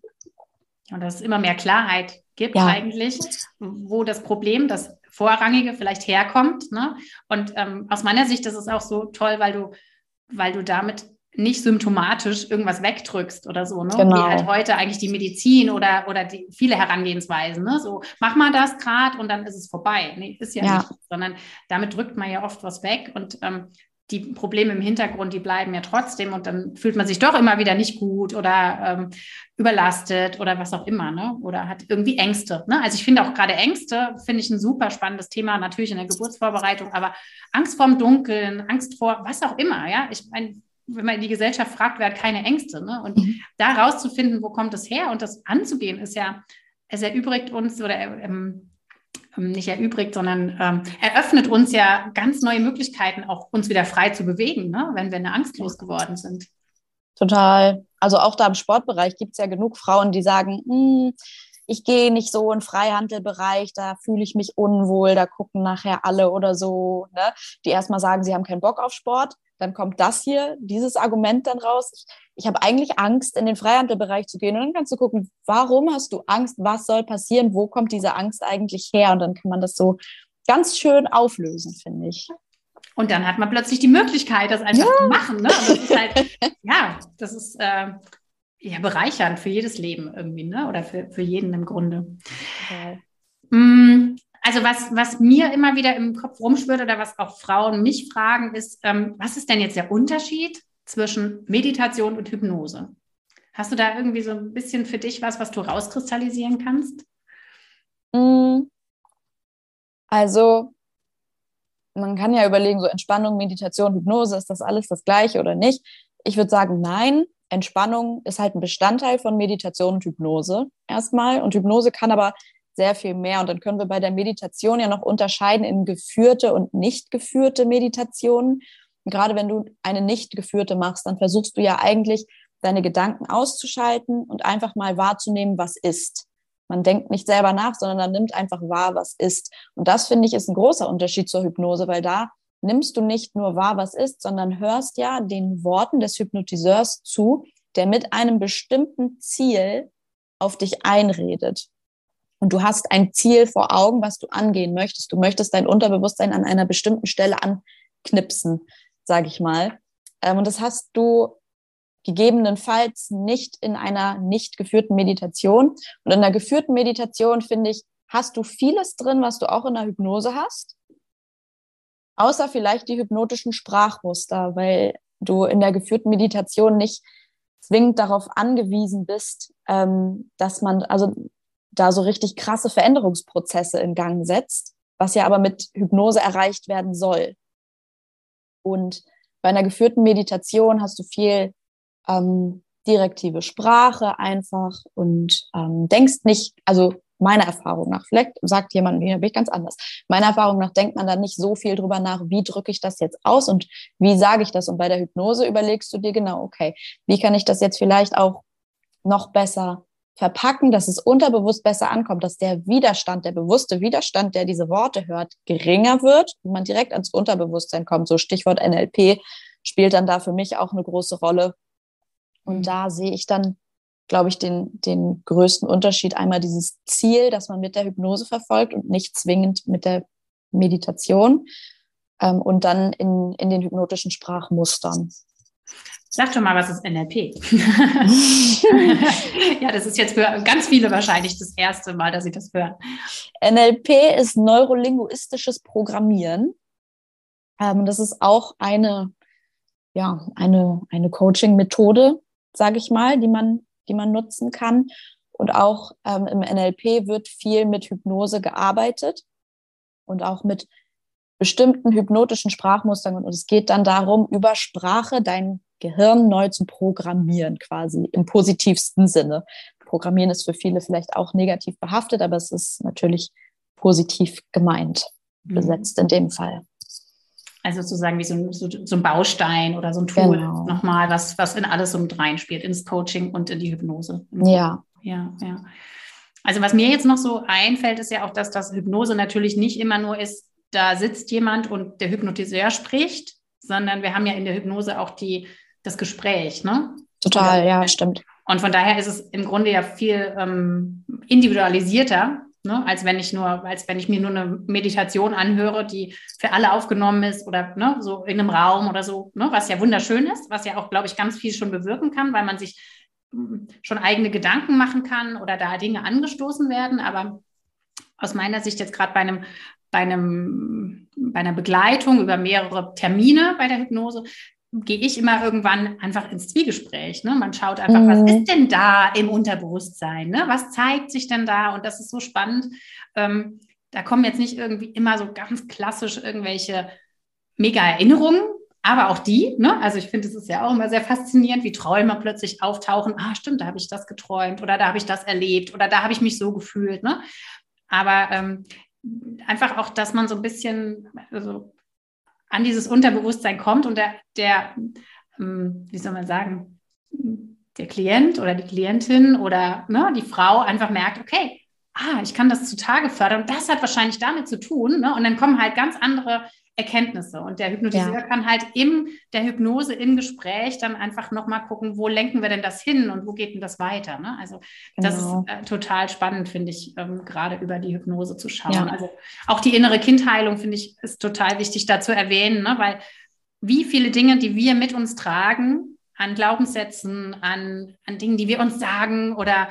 Und dass es immer mehr Klarheit gibt ja. eigentlich, wo das Problem, das Vorrangige vielleicht herkommt. Ne? Und ähm, aus meiner Sicht ist es auch so toll, weil du, weil du damit nicht symptomatisch irgendwas wegdrückst oder so, ne? Genau. Wie halt heute eigentlich die Medizin oder, oder die viele Herangehensweisen, ne? So, mach mal das gerade und dann ist es vorbei. Nee, ist ja, ja, nicht, sondern damit drückt man ja oft was weg und ähm, die Probleme im Hintergrund, die bleiben ja trotzdem und dann fühlt man sich doch immer wieder nicht gut oder ähm, überlastet oder was auch immer, ne? Oder hat irgendwie Ängste. Ne? Also ich finde auch gerade Ängste, finde ich ein super spannendes Thema, natürlich in der Geburtsvorbereitung, aber Angst vorm Dunkeln, Angst vor was auch immer, ja. Ich meine, wenn man die Gesellschaft fragt, wer hat keine Ängste, ne? Und mhm. da rauszufinden, wo kommt es her und das anzugehen, ist ja, es erübrigt uns oder ähm, ähm, nicht erübrigt, sondern ähm, eröffnet uns ja ganz neue Möglichkeiten, auch uns wieder frei zu bewegen, ne? wenn wir eine Angst losgeworden sind. Total. Also auch da im Sportbereich gibt es ja genug Frauen, die sagen, hm, ich gehe nicht so in Freihandelbereich, da fühle ich mich unwohl, da gucken nachher alle oder so, ne? die erstmal sagen, sie haben keinen Bock auf Sport dann kommt das hier, dieses Argument dann raus. Ich, ich habe eigentlich Angst, in den Freihandelbereich zu gehen. Und dann kannst du gucken, warum hast du Angst? Was soll passieren? Wo kommt diese Angst eigentlich her? Und dann kann man das so ganz schön auflösen, finde ich. Und dann hat man plötzlich die Möglichkeit, das einfach ja. zu machen. Ne? das ist halt, [LAUGHS] ja, das ist äh, ja bereichernd für jedes Leben irgendwie, ne? Oder für, für jeden im Grunde. Okay. Mm, also was, was mir immer wieder im Kopf rumschwirrt oder was auch Frauen mich fragen, ist, ähm, was ist denn jetzt der Unterschied zwischen Meditation und Hypnose? Hast du da irgendwie so ein bisschen für dich was, was du rauskristallisieren kannst? Mm. Also man kann ja überlegen, so Entspannung, Meditation, Hypnose, ist das alles das gleiche oder nicht? Ich würde sagen, nein. Entspannung ist halt ein Bestandteil von Meditation und Hypnose erstmal. Und Hypnose kann aber sehr viel mehr. Und dann können wir bei der Meditation ja noch unterscheiden in geführte und nicht geführte Meditationen. Gerade wenn du eine nicht geführte machst, dann versuchst du ja eigentlich deine Gedanken auszuschalten und einfach mal wahrzunehmen, was ist. Man denkt nicht selber nach, sondern dann nimmt einfach wahr, was ist. Und das finde ich ist ein großer Unterschied zur Hypnose, weil da nimmst du nicht nur wahr, was ist, sondern hörst ja den Worten des Hypnotiseurs zu, der mit einem bestimmten Ziel auf dich einredet und du hast ein Ziel vor Augen, was du angehen möchtest. Du möchtest dein Unterbewusstsein an einer bestimmten Stelle anknipsen, sage ich mal. Ähm, und das hast du gegebenenfalls nicht in einer nicht geführten Meditation. Und in einer geführten Meditation, finde ich, hast du vieles drin, was du auch in der Hypnose hast. Außer vielleicht die hypnotischen Sprachmuster, weil du in der geführten Meditation nicht zwingend darauf angewiesen bist, ähm, dass man, also da so richtig krasse Veränderungsprozesse in Gang setzt, was ja aber mit Hypnose erreicht werden soll. Und bei einer geführten Meditation hast du viel ähm, direktive Sprache einfach und ähm, denkst nicht, also meiner Erfahrung nach, vielleicht sagt jemand, mir bin ich ganz anders. Meiner Erfahrung nach denkt man dann nicht so viel drüber nach, wie drücke ich das jetzt aus und wie sage ich das. Und bei der Hypnose überlegst du dir genau, okay, wie kann ich das jetzt vielleicht auch noch besser verpacken, dass es unterbewusst besser ankommt, dass der Widerstand, der bewusste Widerstand, der diese Worte hört, geringer wird und man direkt ans Unterbewusstsein kommt. So Stichwort NLP spielt dann da für mich auch eine große Rolle. Und mhm. da sehe ich dann, glaube ich, den, den größten Unterschied. Einmal dieses Ziel, das man mit der Hypnose verfolgt und nicht zwingend mit der Meditation. Ähm, und dann in, in den hypnotischen Sprachmustern. Sag doch mal, was ist NLP? [LAUGHS] ja, das ist jetzt für ganz viele wahrscheinlich das erste Mal, dass sie das hören. NLP ist neurolinguistisches Programmieren. Ähm, das ist auch eine, ja, eine, eine Coaching-Methode, sage ich mal, die man, die man nutzen kann. Und auch ähm, im NLP wird viel mit Hypnose gearbeitet und auch mit bestimmten hypnotischen Sprachmustern. Und es geht dann darum, über Sprache dein Gehirn neu zu programmieren, quasi im positivsten Sinne. Programmieren ist für viele vielleicht auch negativ behaftet, aber es ist natürlich positiv gemeint, mhm. besetzt in dem Fall. Also sozusagen wie so ein, so, so ein Baustein oder so ein Tool genau. nochmal, was, was in alles so mit reinspielt, ins Coaching und in die Hypnose. Ja. Ja, ja. Also was mir jetzt noch so einfällt, ist ja auch, dass das Hypnose natürlich nicht immer nur ist, da sitzt jemand und der Hypnotiseur spricht, sondern wir haben ja in der Hypnose auch die das Gespräch, ne? Total, ja, stimmt. Und von daher ist es im Grunde ja viel ähm, individualisierter, ne, als wenn ich nur, als wenn ich mir nur eine Meditation anhöre, die für alle aufgenommen ist oder ne, so in einem Raum oder so, ne, was ja wunderschön ist, was ja auch, glaube ich, ganz viel schon bewirken kann, weil man sich hm, schon eigene Gedanken machen kann oder da Dinge angestoßen werden. Aber aus meiner Sicht jetzt gerade bei einem bei, einem, bei einer Begleitung über mehrere Termine bei der Hypnose gehe ich immer irgendwann einfach ins Zwiegespräch. Ne? Man schaut einfach, mhm. was ist denn da im Unterbewusstsein? Ne? Was zeigt sich denn da? Und das ist so spannend. Ähm, da kommen jetzt nicht irgendwie immer so ganz klassisch irgendwelche mega Erinnerungen, aber auch die. Ne? Also ich finde, es ist ja auch immer sehr faszinierend, wie Träume plötzlich auftauchen. Ah, stimmt, da habe ich das geträumt oder da habe ich das erlebt oder da habe ich mich so gefühlt. Ne? Aber ähm, einfach auch, dass man so ein bisschen, also an dieses Unterbewusstsein kommt und der, der ähm, wie soll man sagen, der Klient oder die Klientin oder ne, die Frau einfach merkt, okay, ah, ich kann das zutage fördern das hat wahrscheinlich damit zu tun. Ne? Und dann kommen halt ganz andere Erkenntnisse. Und der Hypnotiseur ja. kann halt in der Hypnose im Gespräch dann einfach nochmal gucken, wo lenken wir denn das hin und wo geht denn das weiter. Ne? Also das genau. ist äh, total spannend, finde ich, ähm, gerade über die Hypnose zu schauen. Ja. Also auch die innere Kindheilung, finde ich, ist total wichtig da zu erwähnen, ne? weil wie viele Dinge, die wir mit uns tragen, an Glaubenssätzen, an, an Dingen, die wir uns sagen oder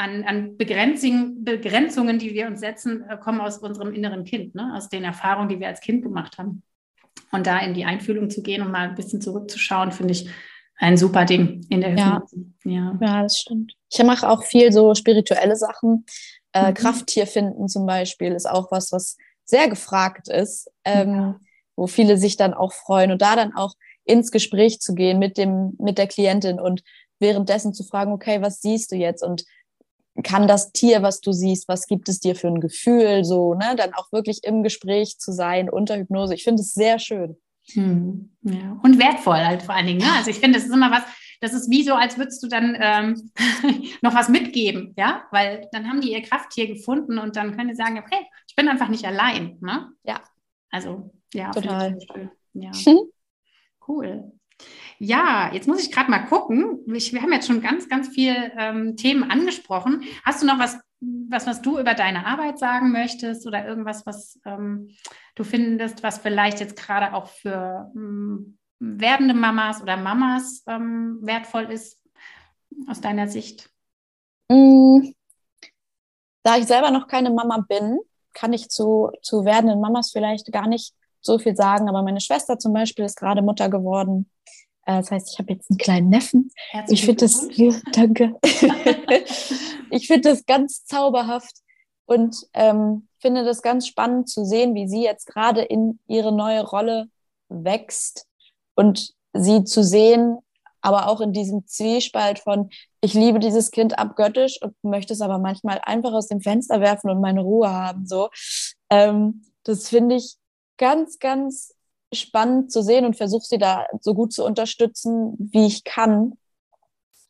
an, an Begrenzung, Begrenzungen, die wir uns setzen, äh, kommen aus unserem inneren Kind, ne? aus den Erfahrungen, die wir als Kind gemacht haben. Und da in die Einfühlung zu gehen und mal ein bisschen zurückzuschauen, finde ich ein super Ding in der Hypnose. Ja. ja, ja das stimmt. Ich mache auch viel so spirituelle Sachen. Äh, mhm. Krafttier finden zum Beispiel ist auch was, was sehr gefragt ist, ähm, ja. wo viele sich dann auch freuen und da dann auch ins Gespräch zu gehen mit dem, mit der Klientin und währenddessen zu fragen, okay, was siehst du jetzt? Und kann das Tier, was du siehst, was gibt es dir für ein Gefühl, so, ne, dann auch wirklich im Gespräch zu sein unter Hypnose. Ich finde es sehr schön. Hm, ja. Und wertvoll halt vor allen Dingen. Ne? Also ich finde, das ist immer was, das ist wie so, als würdest du dann ähm, [LAUGHS] noch was mitgeben, ja, weil dann haben die ihr Krafttier gefunden und dann können die sagen, okay, ich bin einfach nicht allein, ne? Ja. Also, ja, total. Ja. [LAUGHS] Cool. Ja, jetzt muss ich gerade mal gucken. Ich, wir haben jetzt schon ganz, ganz viele ähm, Themen angesprochen. Hast du noch was, was, was du über deine Arbeit sagen möchtest oder irgendwas, was ähm, du findest, was vielleicht jetzt gerade auch für ähm, werdende Mamas oder Mamas ähm, wertvoll ist aus deiner Sicht? Mm, da ich selber noch keine Mama bin, kann ich zu, zu werdenden Mamas vielleicht gar nicht so viel sagen, aber meine Schwester zum Beispiel ist gerade Mutter geworden. Äh, das heißt, ich habe jetzt einen kleinen Neffen. Herzlichen ich finde das, ja, [LAUGHS] danke. [LAUGHS] ich finde das ganz zauberhaft und ähm, finde das ganz spannend zu sehen, wie sie jetzt gerade in ihre neue Rolle wächst und sie zu sehen, aber auch in diesem Zwiespalt von, ich liebe dieses Kind abgöttisch und möchte es aber manchmal einfach aus dem Fenster werfen und meine Ruhe haben. So, ähm, das finde ich ganz, ganz spannend zu sehen und versuche sie da so gut zu unterstützen, wie ich kann.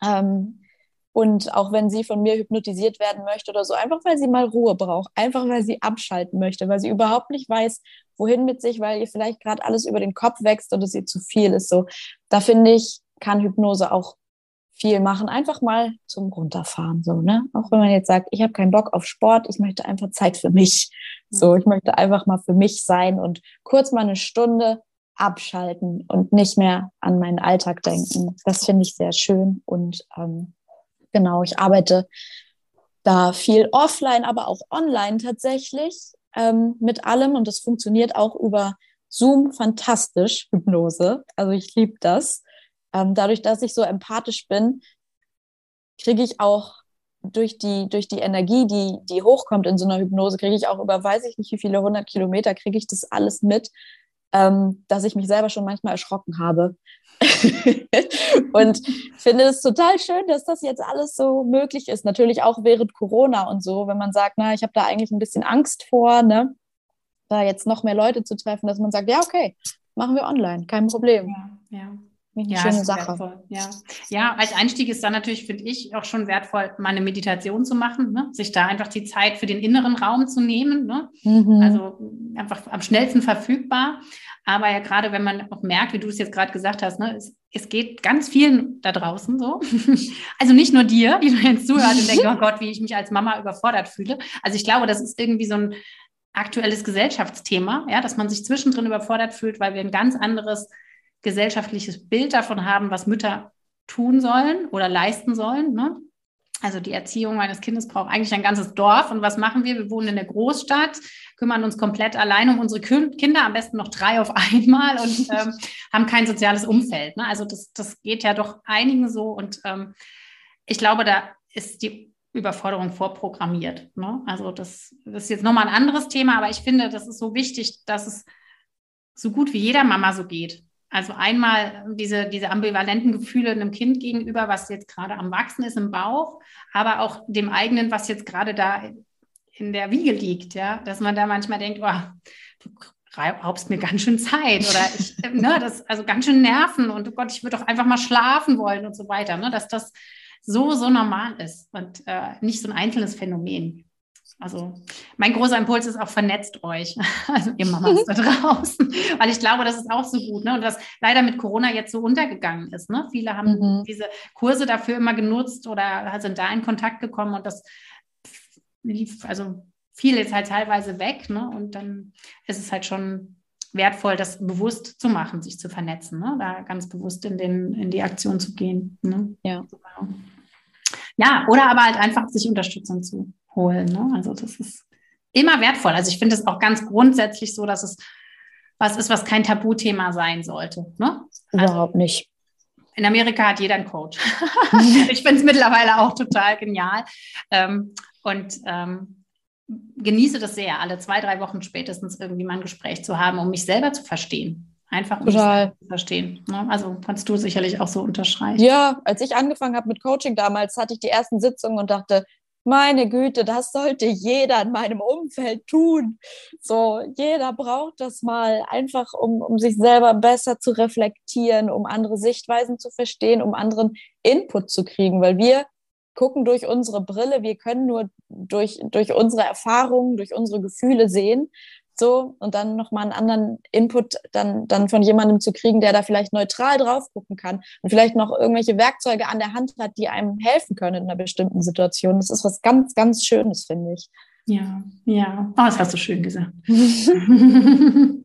Ähm, und auch wenn sie von mir hypnotisiert werden möchte oder so, einfach weil sie mal Ruhe braucht, einfach weil sie abschalten möchte, weil sie überhaupt nicht weiß, wohin mit sich, weil ihr vielleicht gerade alles über den Kopf wächst und es ihr zu viel ist. So, da finde ich, kann Hypnose auch viel machen, einfach mal zum Runterfahren, so, ne? Auch wenn man jetzt sagt, ich habe keinen Bock auf Sport, ich möchte einfach Zeit für mich. So, ich möchte einfach mal für mich sein und kurz mal eine Stunde abschalten und nicht mehr an meinen Alltag denken. Das finde ich sehr schön und ähm, genau, ich arbeite da viel offline, aber auch online tatsächlich ähm, mit allem und das funktioniert auch über Zoom fantastisch, Hypnose. Also ich liebe das. Ähm, dadurch, dass ich so empathisch bin, kriege ich auch durch die, durch die Energie, die, die hochkommt in so einer Hypnose, kriege ich auch über weiß ich nicht wie viele hundert Kilometer, kriege ich das alles mit, ähm, dass ich mich selber schon manchmal erschrocken habe. [LAUGHS] und finde es total schön, dass das jetzt alles so möglich ist. Natürlich auch während Corona und so, wenn man sagt, na, ich habe da eigentlich ein bisschen Angst vor, ne, da jetzt noch mehr Leute zu treffen, dass man sagt, ja, okay, machen wir online, kein Problem. Ja, ja. Eine ja, schöne Sache. Wertvoll. Ja. ja, als Einstieg ist dann natürlich, finde ich, auch schon wertvoll, mal eine Meditation zu machen, ne? sich da einfach die Zeit für den inneren Raum zu nehmen. Ne? Mhm. Also einfach am schnellsten verfügbar. Aber ja, gerade wenn man auch merkt, wie du es jetzt gerade gesagt hast, ne, es, es, geht ganz vielen da draußen so. [LAUGHS] also nicht nur dir, die du jetzt zuhört und denkst, [LAUGHS] oh Gott, wie ich mich als Mama überfordert fühle. Also ich glaube, das ist irgendwie so ein aktuelles Gesellschaftsthema, ja, dass man sich zwischendrin überfordert fühlt, weil wir ein ganz anderes gesellschaftliches Bild davon haben, was Mütter tun sollen oder leisten sollen. Ne? Also die Erziehung meines Kindes braucht eigentlich ein ganzes Dorf. Und was machen wir? Wir wohnen in der Großstadt, kümmern uns komplett allein um unsere Kinder, am besten noch drei auf einmal und [LAUGHS] ähm, haben kein soziales Umfeld. Ne? Also das, das geht ja doch einigen so. Und ähm, ich glaube, da ist die Überforderung vorprogrammiert. Ne? Also das, das ist jetzt nochmal ein anderes Thema, aber ich finde, das ist so wichtig, dass es so gut wie jeder Mama so geht. Also einmal diese, diese ambivalenten Gefühle einem Kind gegenüber, was jetzt gerade am Wachsen ist im Bauch, aber auch dem eigenen, was jetzt gerade da in der Wiege liegt, ja, dass man da manchmal denkt, oh, du raubst mir ganz schön Zeit oder ich, [LAUGHS] ne, das, also ganz schön Nerven und oh Gott, ich würde doch einfach mal schlafen wollen und so weiter, ne, dass das so, so normal ist und äh, nicht so ein einzelnes Phänomen. Also mein großer Impuls ist auch, vernetzt euch, [LAUGHS] also ihr Mamas da draußen, [LAUGHS] weil ich glaube, das ist auch so gut. Ne? Und was leider mit Corona jetzt so untergegangen ist. Ne? Viele haben mhm. diese Kurse dafür immer genutzt oder sind da in Kontakt gekommen und das lief, also fiel jetzt halt teilweise weg. Ne? Und dann ist es halt schon wertvoll, das bewusst zu machen, sich zu vernetzen, ne? da ganz bewusst in, den, in die Aktion zu gehen. Ne? Ja. Ja, oder aber halt einfach sich Unterstützung zu holen. Ne? Also das ist immer wertvoll. Also ich finde es auch ganz grundsätzlich so, dass es was ist, was kein Tabuthema sein sollte. Ne? Also Überhaupt nicht. In Amerika hat jeder einen Coach. [LAUGHS] [LAUGHS] ich finde es mittlerweile auch total genial. Ähm, und ähm, genieße das sehr, alle zwei, drei Wochen spätestens irgendwie mal ein Gespräch zu haben, um mich selber zu verstehen. Einfach um Total. zu verstehen. Ne? Also kannst du sicherlich auch so unterschreiben. Ja, als ich angefangen habe mit Coaching damals, hatte ich die ersten Sitzungen und dachte, meine Güte, das sollte jeder in meinem Umfeld tun. So, jeder braucht das mal einfach, um, um sich selber besser zu reflektieren, um andere Sichtweisen zu verstehen, um anderen Input zu kriegen, weil wir gucken durch unsere Brille, wir können nur durch, durch unsere Erfahrungen, durch unsere Gefühle sehen so und dann nochmal einen anderen Input dann, dann von jemandem zu kriegen, der da vielleicht neutral drauf gucken kann und vielleicht noch irgendwelche Werkzeuge an der Hand hat, die einem helfen können in einer bestimmten Situation. Das ist was ganz, ganz Schönes, finde ich. Ja, ja. Oh, das hast du schön gesagt. [LAUGHS]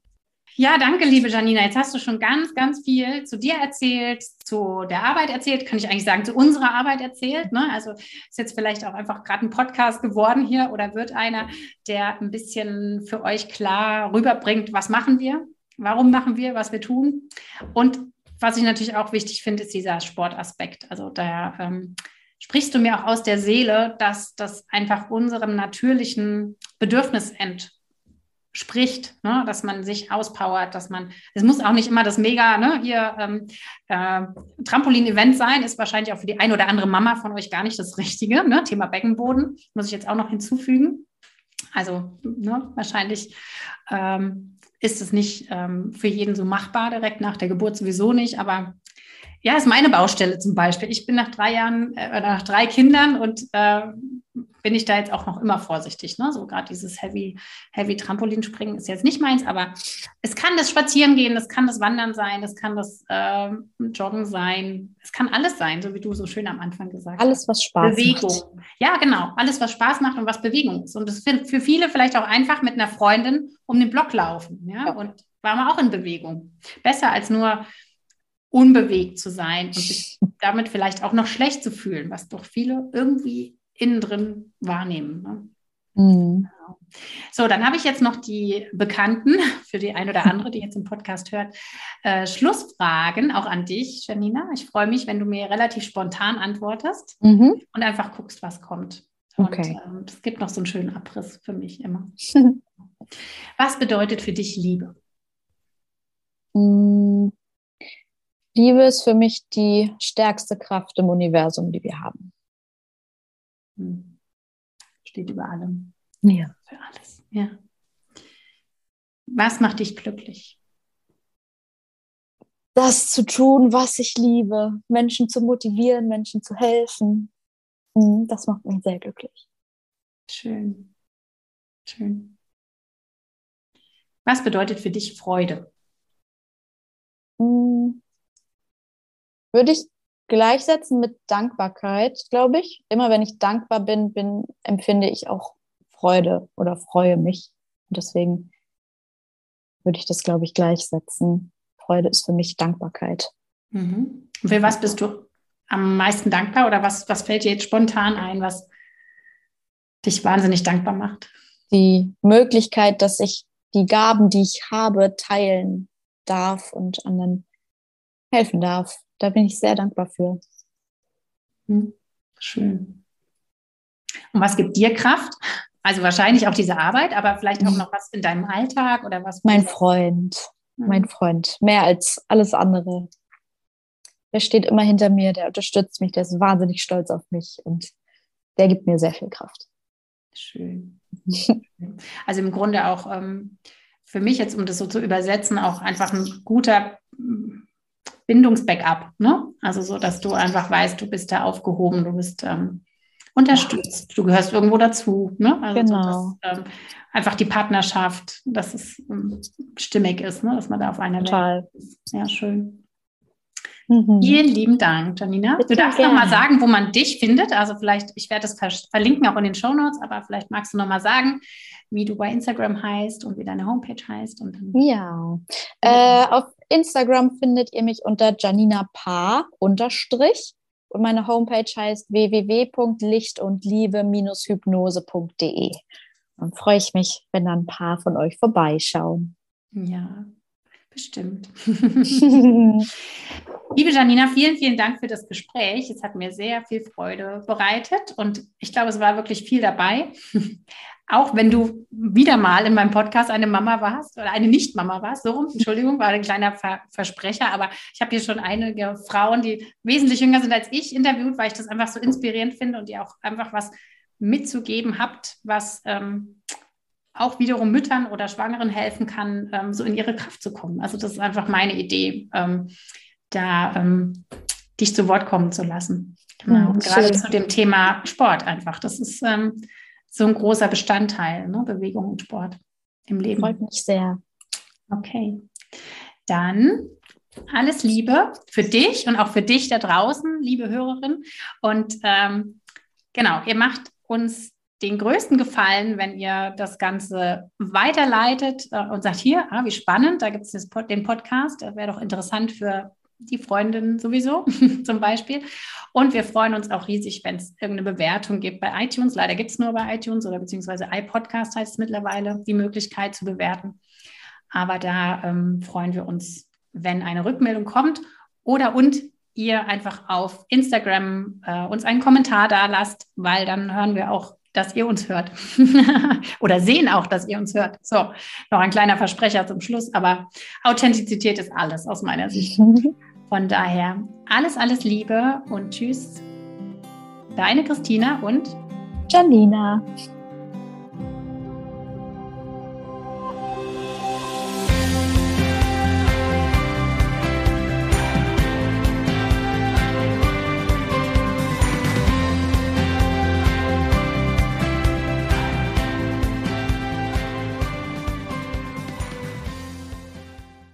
Ja, danke, liebe Janina. Jetzt hast du schon ganz, ganz viel zu dir erzählt, zu der Arbeit erzählt, kann ich eigentlich sagen, zu unserer Arbeit erzählt. Ne? Also ist jetzt vielleicht auch einfach gerade ein Podcast geworden hier oder wird einer, der ein bisschen für euch klar rüberbringt, was machen wir, warum machen wir, was wir tun. Und was ich natürlich auch wichtig finde, ist dieser Sportaspekt. Also da ähm, sprichst du mir auch aus der Seele, dass das einfach unserem natürlichen Bedürfnis ent spricht, ne? dass man sich auspowert, dass man, es muss auch nicht immer das mega, ne, hier ähm, äh, Trampolin-Event sein, ist wahrscheinlich auch für die eine oder andere Mama von euch gar nicht das Richtige. Ne? Thema Beckenboden muss ich jetzt auch noch hinzufügen. Also ne, wahrscheinlich ähm, ist es nicht ähm, für jeden so machbar, direkt nach der Geburt sowieso nicht, aber ja, ist meine Baustelle zum Beispiel. Ich bin nach drei Jahren, äh, nach drei Kindern und äh, bin ich da jetzt auch noch immer vorsichtig. Ne? So gerade dieses Heavy, Heavy Trampolinspringen ist jetzt nicht meins, aber es kann das Spazierengehen, das kann das Wandern sein, das kann das äh, Joggen sein, es kann alles sein, so wie du so schön am Anfang gesagt alles, hast. Alles, was Spaß Bewegung. macht. Bewegung. Ja, genau. Alles, was Spaß macht und was Bewegung ist. Und das ist für viele vielleicht auch einfach mit einer Freundin um den Block laufen. Ja? ja. Und war man auch in Bewegung. Besser als nur unbewegt zu sein und sich [LAUGHS] damit vielleicht auch noch schlecht zu fühlen, was doch viele irgendwie innen drin wahrnehmen. Ne? Mhm. So, dann habe ich jetzt noch die Bekannten, [LAUGHS] für die ein oder andere, die jetzt im Podcast hört, äh, Schlussfragen auch an dich, Janina. Ich freue mich, wenn du mir relativ spontan antwortest mhm. und einfach guckst, was kommt. Und okay. ähm, es gibt noch so einen schönen Abriss für mich immer. [LAUGHS] was bedeutet für dich Liebe? Mhm. Liebe ist für mich die stärkste Kraft im Universum, die wir haben. Hm. Steht über allem. Ja. Für alles. Ja. Was macht dich glücklich? das zu tun, was ich liebe, Menschen zu motivieren, Menschen zu helfen. Mhm, das macht mich sehr glücklich. Schön. Schön. Was bedeutet für dich Freude? Mhm. Würde ich gleichsetzen mit Dankbarkeit, glaube ich. Immer wenn ich dankbar bin, bin, empfinde ich auch Freude oder freue mich. Und deswegen würde ich das, glaube ich, gleichsetzen. Freude ist für mich Dankbarkeit. Mhm. Für was bist du am meisten dankbar oder was, was fällt dir jetzt spontan ein, was dich wahnsinnig dankbar macht? Die Möglichkeit, dass ich die Gaben, die ich habe, teilen darf und anderen helfen darf. Da bin ich sehr dankbar für. Hm, schön. Und was gibt dir Kraft? Also wahrscheinlich auch diese Arbeit, aber vielleicht auch noch was in deinem Alltag oder was? Mein Freund mein Freund, mehr als alles andere. Der steht immer hinter mir, der unterstützt mich, der ist wahnsinnig stolz auf mich und der gibt mir sehr viel Kraft. Schön. [LAUGHS] Also im Grunde auch ähm, für mich jetzt, um das so zu übersetzen, auch einfach ein guter Bindungsbackup. Ne? Also so, dass du einfach weißt, du bist da aufgehoben, du bist ähm, unterstützt. Du gehörst irgendwo dazu. Ne? Also genau. So, dass, ähm, einfach die Partnerschaft, dass es ähm, stimmig ist, ne? dass man da auf einer Total. Welt ist. Ja, schön. Mhm. Vielen lieben Dank, Janina. Bitte du darfst noch mal sagen, wo man dich findet. Also vielleicht, ich werde das verlinken auch in den Show Notes, aber vielleicht magst du noch mal sagen, wie du bei Instagram heißt und wie deine Homepage heißt. Und ja, äh, auf Instagram findet ihr mich unter Janina Paar unterstrich und meine Homepage heißt www.lichtundliebe-hypnose.de. Dann freue ich mich, wenn dann ein paar von euch vorbeischauen. Ja, bestimmt. [LAUGHS] Liebe Janina, vielen, vielen Dank für das Gespräch. Es hat mir sehr viel Freude bereitet und ich glaube, es war wirklich viel dabei. [LAUGHS] Auch wenn du wieder mal in meinem Podcast eine Mama warst oder eine Nicht-Mama warst, so rum, Entschuldigung, war ein kleiner Ver Versprecher, aber ich habe hier schon einige Frauen, die wesentlich jünger sind als ich, interviewt, weil ich das einfach so inspirierend finde und ihr auch einfach was mitzugeben habt, was ähm, auch wiederum Müttern oder Schwangeren helfen kann, ähm, so in ihre Kraft zu kommen. Also das ist einfach meine Idee, ähm, da ähm, dich zu Wort kommen zu lassen. Genau. Mhm, gerade zu dem Thema Sport einfach. Das ist ähm, so ein großer Bestandteil, ne? Bewegung und Sport im Leben. Freut mich sehr. Okay. Dann alles Liebe für dich und auch für dich da draußen, liebe Hörerin. Und ähm, genau, ihr macht uns den größten Gefallen, wenn ihr das Ganze weiterleitet äh, und sagt, hier, ah, wie spannend, da gibt es den Podcast, das wäre doch interessant für die Freundin sowieso [LAUGHS] zum Beispiel. Und wir freuen uns auch riesig, wenn es irgendeine Bewertung gibt bei iTunes. Leider gibt es nur bei iTunes oder beziehungsweise iPodcast heißt es mittlerweile, die Möglichkeit zu bewerten. Aber da ähm, freuen wir uns, wenn eine Rückmeldung kommt oder und ihr einfach auf Instagram äh, uns einen Kommentar da lasst, weil dann hören wir auch, dass ihr uns hört. [LAUGHS] Oder sehen auch, dass ihr uns hört. So, noch ein kleiner Versprecher zum Schluss, aber Authentizität ist alles aus meiner Sicht. [LAUGHS] Von daher alles, alles Liebe und tschüss. Deine Christina und Janina.